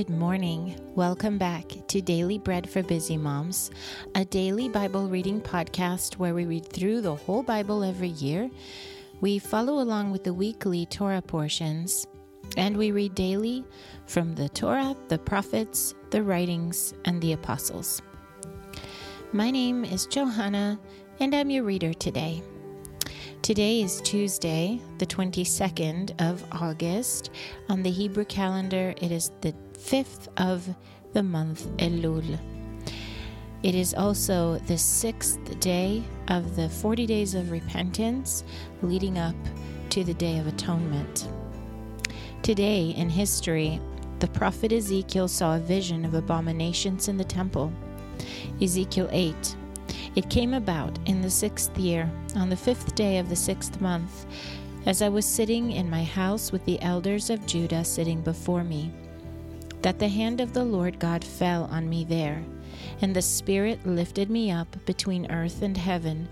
Good morning. Welcome back to Daily Bread for Busy Moms, a daily Bible reading podcast where we read through the whole Bible every year. We follow along with the weekly Torah portions, and we read daily from the Torah, the prophets, the writings, and the apostles. My name is Johanna, and I'm your reader today. Today is Tuesday, the 22nd of August. On the Hebrew calendar, it is the 5th of the month Elul. It is also the sixth day of the 40 days of repentance leading up to the Day of Atonement. Today in history, the prophet Ezekiel saw a vision of abominations in the temple. Ezekiel 8 it came about in the sixth year, on the fifth day of the sixth month, as I was sitting in my house with the elders of Judah sitting before me, that the hand of the Lord God fell on me there, and the Spirit lifted me up between earth and heaven,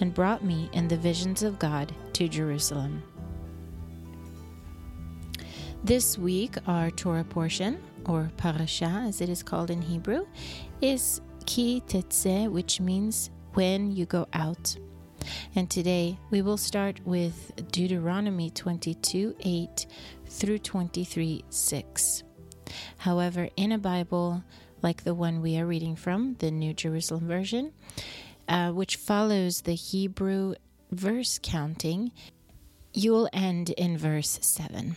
and brought me in the visions of God to Jerusalem. This week, our Torah portion, or parasha as it is called in Hebrew, is ki tetze, which means when you go out. And today we will start with Deuteronomy 22 8 through 23 6. However, in a Bible like the one we are reading from, the New Jerusalem Version, uh, which follows the Hebrew verse counting, you will end in verse 7.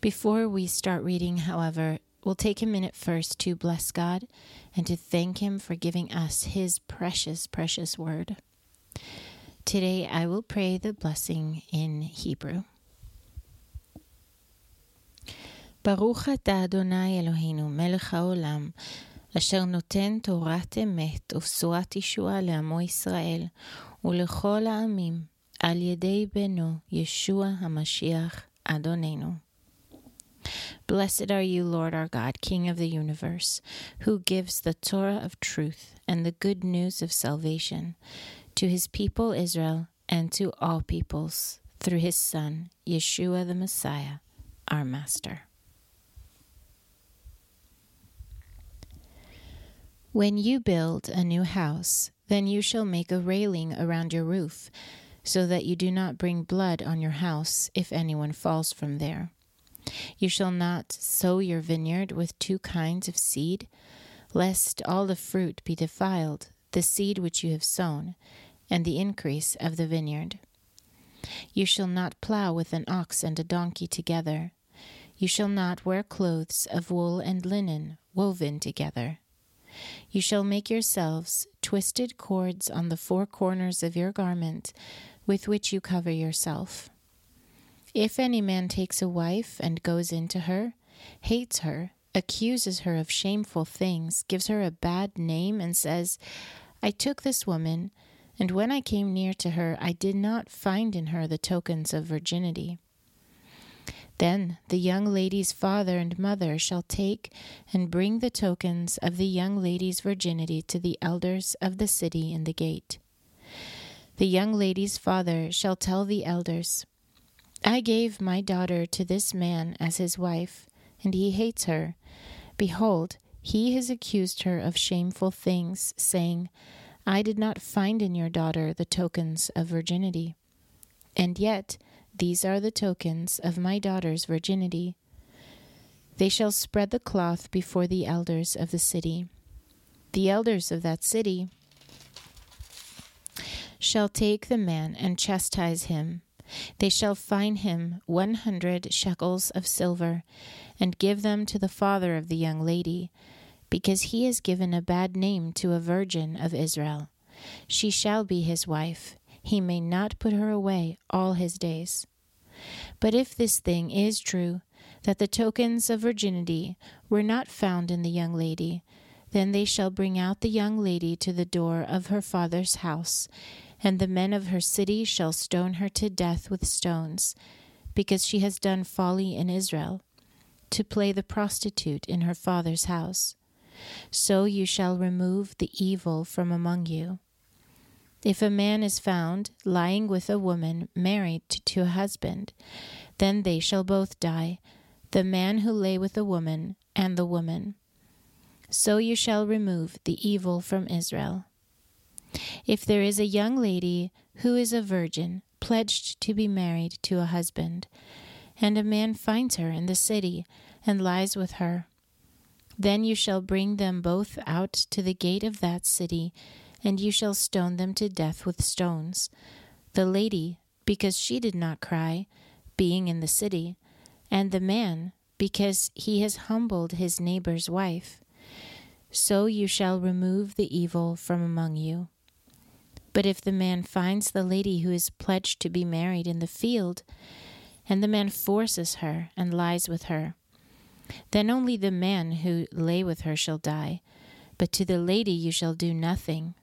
Before we start reading, however, We'll take a minute first to bless God and to thank Him for giving us His precious, precious word. Today I will pray the blessing in Hebrew. ברוך אתה אדוני אלוהינו מלך העולם אשר נותן תורת אמת ובשורת ישועה לעמו ישראל ולכל העמים על ידי בנו ישוע המשיח אדוננו. Blessed are you, Lord our God, King of the universe, who gives the Torah of truth and the good news of salvation to his people Israel and to all peoples through his Son, Yeshua the Messiah, our Master. When you build a new house, then you shall make a railing around your roof, so that you do not bring blood on your house if anyone falls from there. You shall not sow your vineyard with two kinds of seed, lest all the fruit be defiled, the seed which you have sown, and the increase of the vineyard. You shall not plow with an ox and a donkey together. You shall not wear clothes of wool and linen woven together. You shall make yourselves twisted cords on the four corners of your garment, with which you cover yourself. If any man takes a wife and goes into her, hates her, accuses her of shameful things, gives her a bad name, and says, I took this woman, and when I came near to her, I did not find in her the tokens of virginity. Then the young lady's father and mother shall take and bring the tokens of the young lady's virginity to the elders of the city in the gate. The young lady's father shall tell the elders, I gave my daughter to this man as his wife, and he hates her. Behold, he has accused her of shameful things, saying, I did not find in your daughter the tokens of virginity. And yet, these are the tokens of my daughter's virginity. They shall spread the cloth before the elders of the city. The elders of that city shall take the man and chastise him they shall fine him one hundred shekels of silver, and give them to the father of the young lady, because he has given a bad name to a virgin of Israel. She shall be his wife. He may not put her away all his days. But if this thing is true, that the tokens of virginity were not found in the young lady, then they shall bring out the young lady to the door of her father's house, and the men of her city shall stone her to death with stones, because she has done folly in Israel, to play the prostitute in her father's house. So you shall remove the evil from among you. If a man is found lying with a woman married to a husband, then they shall both die, the man who lay with the woman, and the woman. So you shall remove the evil from Israel. If there is a young lady who is a virgin, pledged to be married to a husband, and a man finds her in the city and lies with her, then you shall bring them both out to the gate of that city, and you shall stone them to death with stones. The lady, because she did not cry, being in the city, and the man, because he has humbled his neighbor's wife. So you shall remove the evil from among you. But if the man finds the lady who is pledged to be married in the field, and the man forces her and lies with her, then only the man who lay with her shall die, but to the lady you shall do nothing.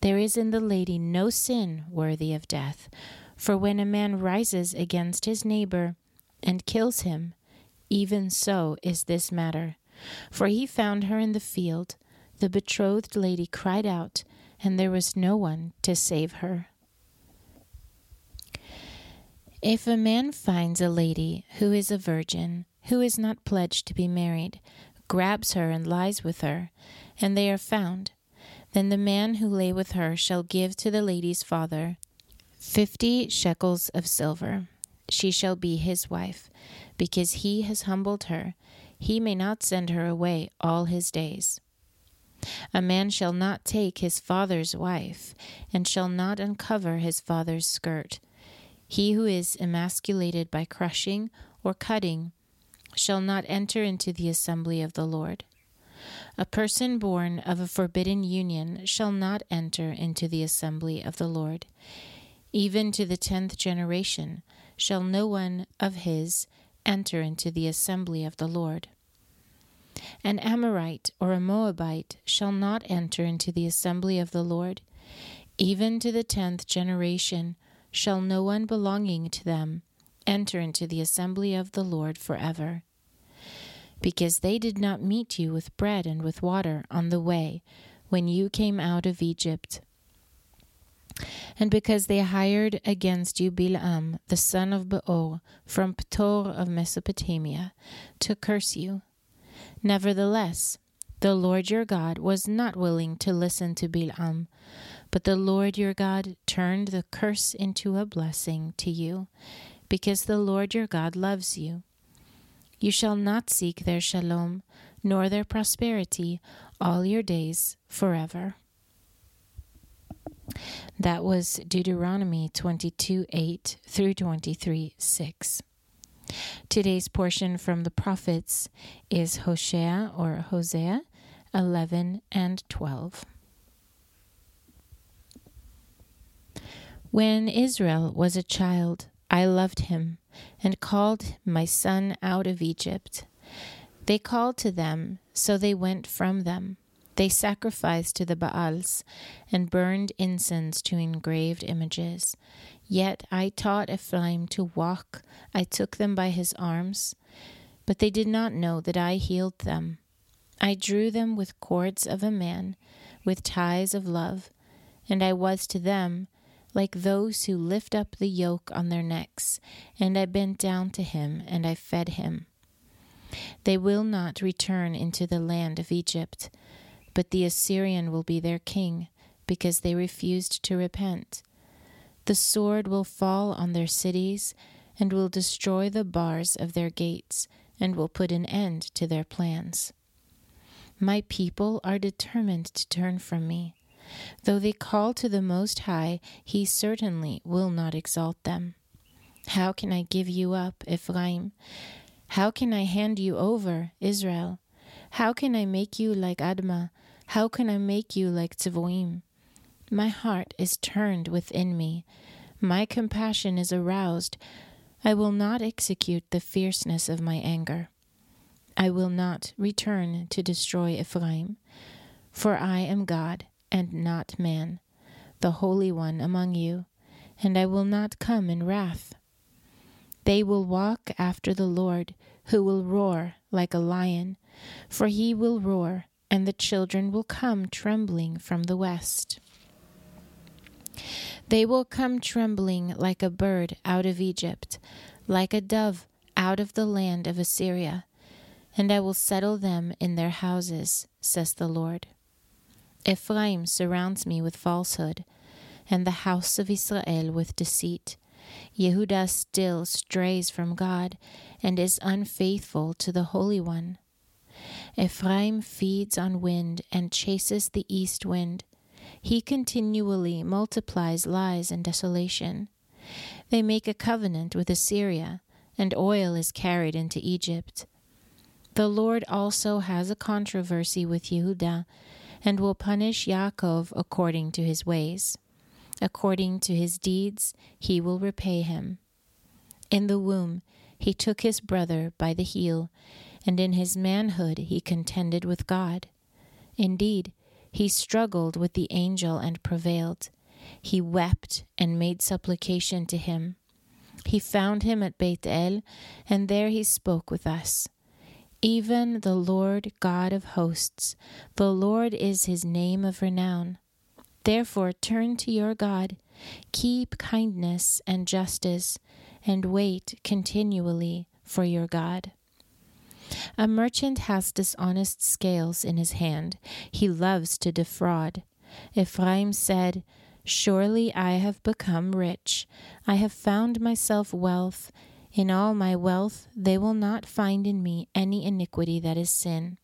There is in the lady no sin worthy of death, for when a man rises against his neighbor and kills him, even so is this matter. For he found her in the field. The betrothed lady cried out, and there was no one to save her. If a man finds a lady who is a virgin, who is not pledged to be married, grabs her and lies with her, and they are found, then the man who lay with her shall give to the lady's father fifty shekels of silver. She shall be his wife, because he has humbled her. He may not send her away all his days. A man shall not take his father's wife, and shall not uncover his father's skirt. He who is emasculated by crushing or cutting shall not enter into the assembly of the Lord. A person born of a forbidden union shall not enter into the assembly of the Lord. Even to the tenth generation shall no one of his enter into the assembly of the Lord. An Amorite or a Moabite shall not enter into the assembly of the Lord. Even to the tenth generation shall no one belonging to them enter into the assembly of the Lord forever. Because they did not meet you with bread and with water on the way when you came out of Egypt. And because they hired against you Bilam, the son of Beor, from Ptor of Mesopotamia, to curse you. Nevertheless, the Lord your God was not willing to listen to Bilam, but the Lord your God turned the curse into a blessing to you, because the Lord your God loves you. You shall not seek their shalom, nor their prosperity, all your days forever. That was Deuteronomy 22 8 through 23 6. Today's portion from the prophets is Hosea or Hosea 11 and 12. When Israel was a child, I loved him and called my son out of Egypt. They called to them, so they went from them. They sacrificed to the Baals and burned incense to engraved images. Yet I taught Ephraim to walk, I took them by his arms, but they did not know that I healed them. I drew them with cords of a man, with ties of love, and I was to them like those who lift up the yoke on their necks, and I bent down to him, and I fed him. They will not return into the land of Egypt, but the Assyrian will be their king, because they refused to repent. The sword will fall on their cities, and will destroy the bars of their gates, and will put an end to their plans. My people are determined to turn from me. Though they call to the Most High, he certainly will not exalt them. How can I give you up, Ephraim? How can I hand you over, Israel? How can I make you like Admah? How can I make you like Zeboim? My heart is turned within me. My compassion is aroused. I will not execute the fierceness of my anger. I will not return to destroy Ephraim, for I am God and not man, the Holy One among you, and I will not come in wrath. They will walk after the Lord, who will roar like a lion, for he will roar, and the children will come trembling from the west. They will come trembling like a bird out of Egypt, like a dove out of the land of Assyria, and I will settle them in their houses, says the Lord. Ephraim surrounds me with falsehood, and the house of Israel with deceit. Yehudah still strays from God and is unfaithful to the Holy One. Ephraim feeds on wind and chases the east wind. He continually multiplies lies and desolation. They make a covenant with Assyria, and oil is carried into Egypt. The Lord also has a controversy with Yehudah, and will punish Yaakov according to his ways. According to his deeds, he will repay him. In the womb, he took his brother by the heel, and in his manhood he contended with God. Indeed, he struggled with the angel and prevailed. He wept and made supplication to him. He found him at Beit El, and there he spoke with us. Even the Lord God of hosts, the Lord is his name of renown. Therefore, turn to your God, keep kindness and justice, and wait continually for your God. A merchant has dishonest scales in his hand. He loves to defraud. Ephraim said, Surely I have become rich. I have found myself wealth. In all my wealth, they will not find in me any iniquity that is sin.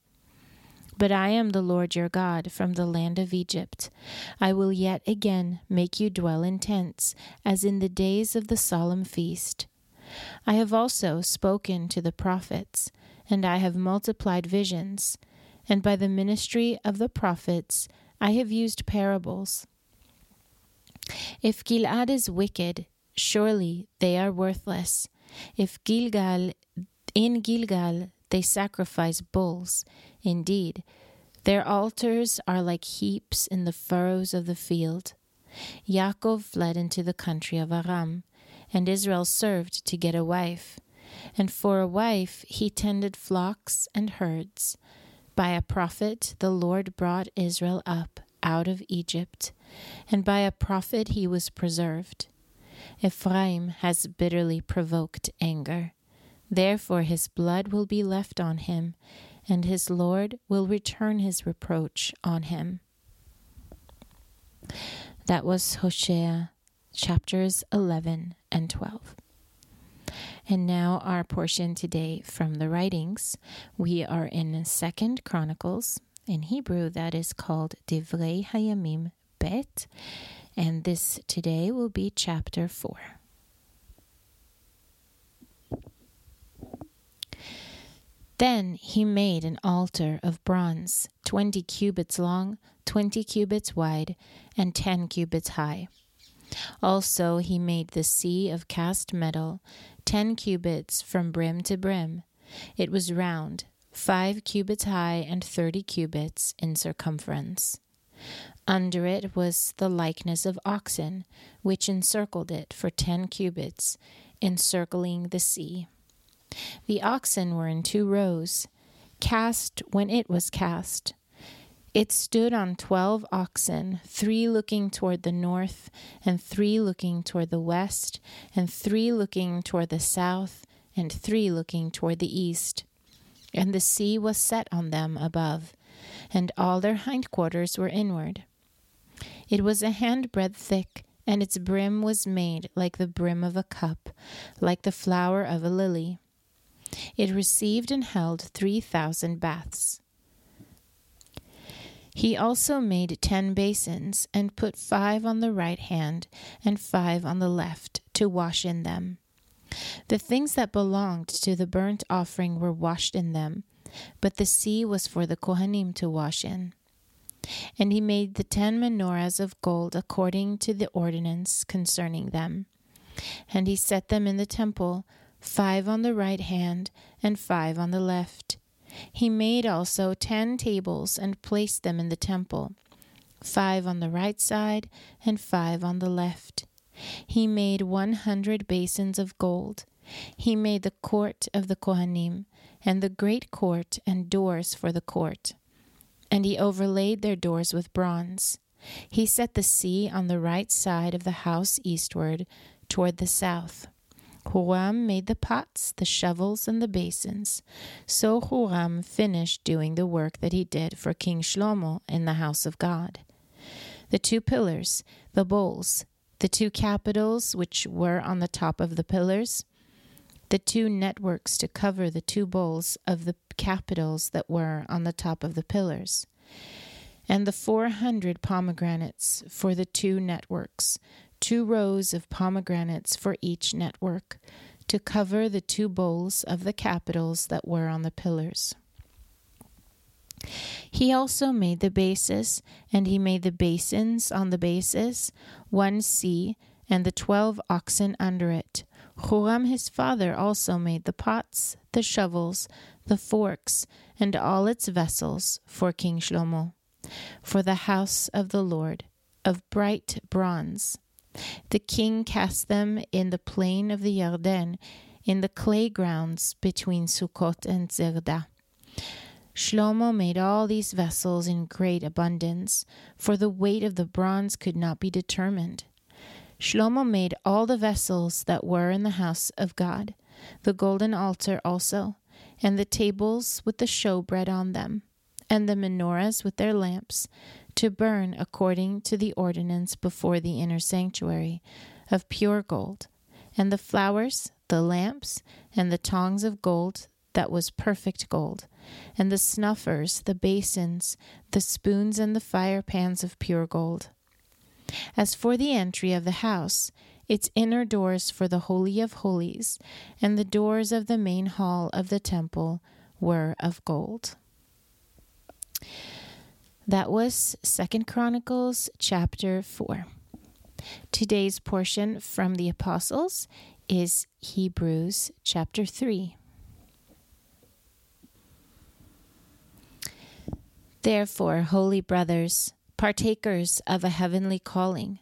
But I am the Lord your God from the land of Egypt. I will yet again make you dwell in tents, as in the days of the solemn feast. I have also spoken to the prophets, and I have multiplied visions, and by the ministry of the prophets I have used parables. If Gilad is wicked, surely they are worthless. If Gilgal, in Gilgal, they sacrifice bulls, indeed, their altars are like heaps in the furrows of the field. Yaakov fled into the country of Aram, and Israel served to get a wife. And for a wife he tended flocks and herds. By a prophet the Lord brought Israel up out of Egypt, and by a prophet he was preserved. Ephraim has bitterly provoked anger. Therefore his blood will be left on him, and his Lord will return his reproach on him. That was Hosea chapters 11 and 12. And now our portion today from the writings. We are in Second Chronicles. In Hebrew, that is called Divrei Hayamim Bet. And this today will be chapter 4. Then he made an altar of bronze, twenty cubits long, twenty cubits wide, and ten cubits high. Also he made the sea of cast metal, ten cubits from brim to brim. It was round, five cubits high, and thirty cubits in circumference. Under it was the likeness of oxen, which encircled it for ten cubits, encircling the sea. The oxen were in two rows, cast when it was cast. It stood on twelve oxen, three looking toward the north, and three looking toward the west, and three looking toward the south, and three looking toward the east. And the sea was set on them above, and all their hindquarters were inward. It was a handbreadth thick, and its brim was made like the brim of a cup, like the flower of a lily. It received and held three thousand baths. He also made ten basins, and put five on the right hand and five on the left, to wash in them. The things that belonged to the burnt offering were washed in them, but the sea was for the Kohanim to wash in. And he made the ten menorahs of gold according to the ordinance concerning them. And he set them in the temple, five on the right hand and five on the left he made also ten tables and placed them in the temple, five on the right side and five on the left. He made one hundred basins of gold. He made the court of the Kohanim, and the great court and doors for the court. And he overlaid their doors with bronze. He set the sea on the right side of the house eastward, toward the south. Huram made the pots, the shovels, and the basins. So Huram finished doing the work that he did for King Shlomo in the house of God. The two pillars, the bowls, the two capitals which were on the top of the pillars, the two networks to cover the two bowls of the capitals that were on the top of the pillars, and the four hundred pomegranates for the two networks, two rows of pomegranates for each network, to cover the two bowls of the capitals that were on the pillars. He also made the bases, and he made the basins on the bases, one sea, and the twelve oxen under it. Huram his father also made the pots, the shovels, the forks, and all its vessels for King Shlomo, for the house of the Lord, of bright bronze. The king cast them in the plain of the Yarden, in the clay grounds between Sukkot and Zerda. Shlomo made all these vessels in great abundance, for the weight of the bronze could not be determined. Shlomo made all the vessels that were in the house of God, the golden altar also, and the tables with the showbread on them, and the menorahs with their lamps, to burn according to the ordinance before the inner sanctuary, of pure gold, and the flowers, the lamps, and the tongs of gold that was perfect gold, and the snuffers, the basins, the spoons, and the fire pans of pure gold. As for the entry of the house, its inner doors for the Holy of Holies, and the doors of the main hall of the temple were of gold. That was Second Chronicles chapter 4. Today's portion from the Apostles is Hebrews chapter 3. Therefore, holy brothers, partakers of a heavenly calling,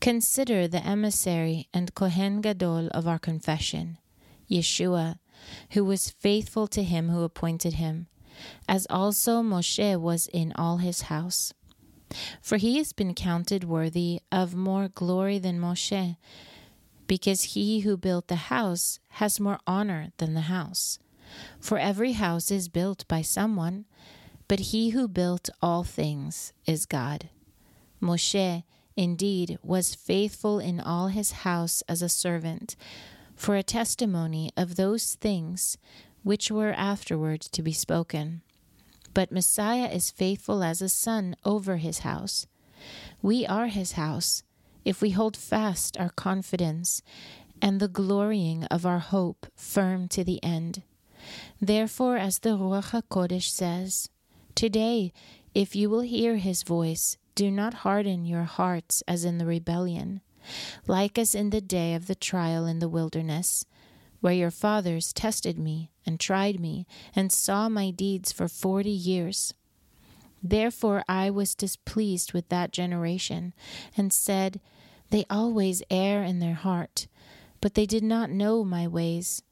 consider the emissary and Kohen Gadol of our confession, Yeshua, who was faithful to him who appointed him as also Moshe was in all his house. For he has been counted worthy of more glory than Moshe, because he who built the house has more honor than the house. For every house is built by someone, but he who built all things is God. Moshe, indeed, was faithful in all his house as a servant, for a testimony of those things which were afterward to be spoken. But Messiah is faithful as a son over his house. We are his house, if we hold fast our confidence and the glorying of our hope firm to the end. Therefore, as the Ruach HaKodesh says, Today, if you will hear his voice, do not harden your hearts as in the rebellion, like as in the day of the trial in the wilderness where your fathers tested me and tried me and saw my deeds for forty years. Therefore I was displeased with that generation, and said, They always err in their heart, but they did not know my ways.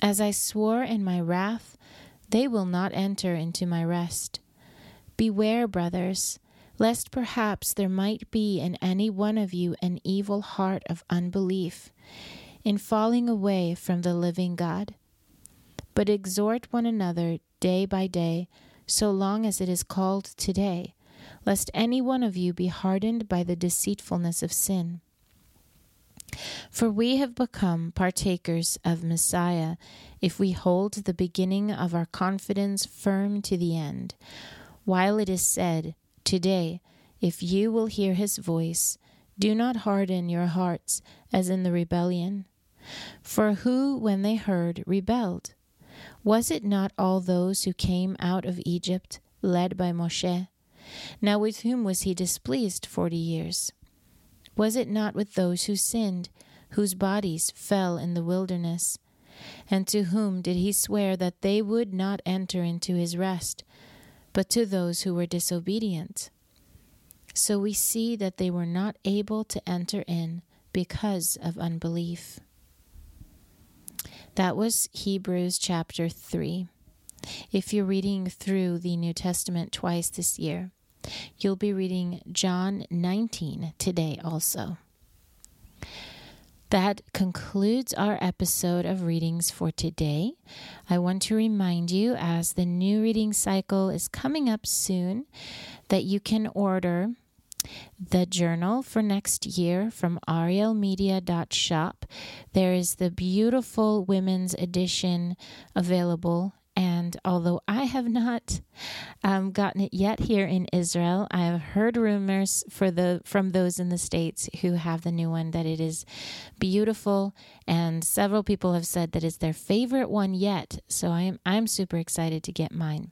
As I swore in my wrath, they will not enter into my rest. Beware, brothers, lest perhaps there might be in any one of you an evil heart of unbelief in falling away from the living God. But exhort one another day by day, so long as it is called today, lest any one of you be hardened by the deceitfulness of sin. For we have become partakers of Messiah if we hold the beginning of our confidence firm to the end. While it is said, Today, if you will hear his voice, do not harden your hearts as in the rebellion. For who, when they heard, rebelled? Was it not all those who came out of Egypt, led by Moshe? Now with whom was he displeased forty years? Was it not with those who sinned, whose bodies fell in the wilderness? And to whom did he swear that they would not enter into his rest, but to those who were disobedient? So we see that they were not able to enter in because of unbelief. That was Hebrews chapter 3. If you're reading through the New Testament twice this year, you'll be reading John 19 today also. That concludes our episode of readings for today. I want to remind you, as the new reading cycle is coming up soon, that you can order the journal for next year from arielmedia.shop. There is the beautiful women's edition available and although I have not um, gotten it yet here in Israel, I have heard rumors for the from those in the states who have the new one that it is beautiful, and several people have said that it's their favorite one yet. So I'm I'm super excited to get mine.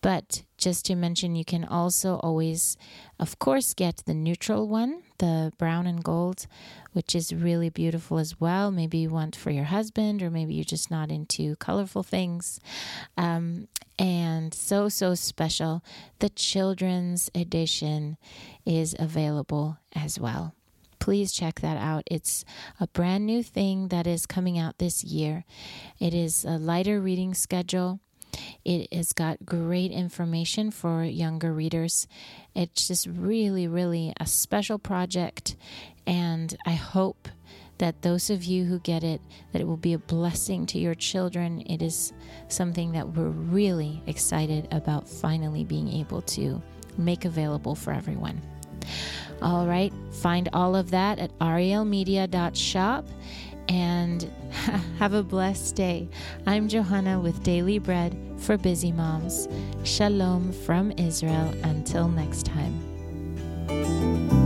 But just to mention, you can also always, of course, get the neutral one, the brown and gold, which is really beautiful as well. Maybe you want for your husband, or maybe you're just not into colorful things. Um, and so, so special. The children's edition is available as well please check that out. It's a brand new thing that is coming out this year. It is a lighter reading schedule. It has got great information for younger readers. It's just really, really a special project, and I hope that those of you who get it that it will be a blessing to your children it is something that we're really excited about finally being able to make available for everyone all right find all of that at arielmedia.shop and have a blessed day. I'm Johanna with Daily Bread for Busy Moms. Shalom from Israel. Until next time.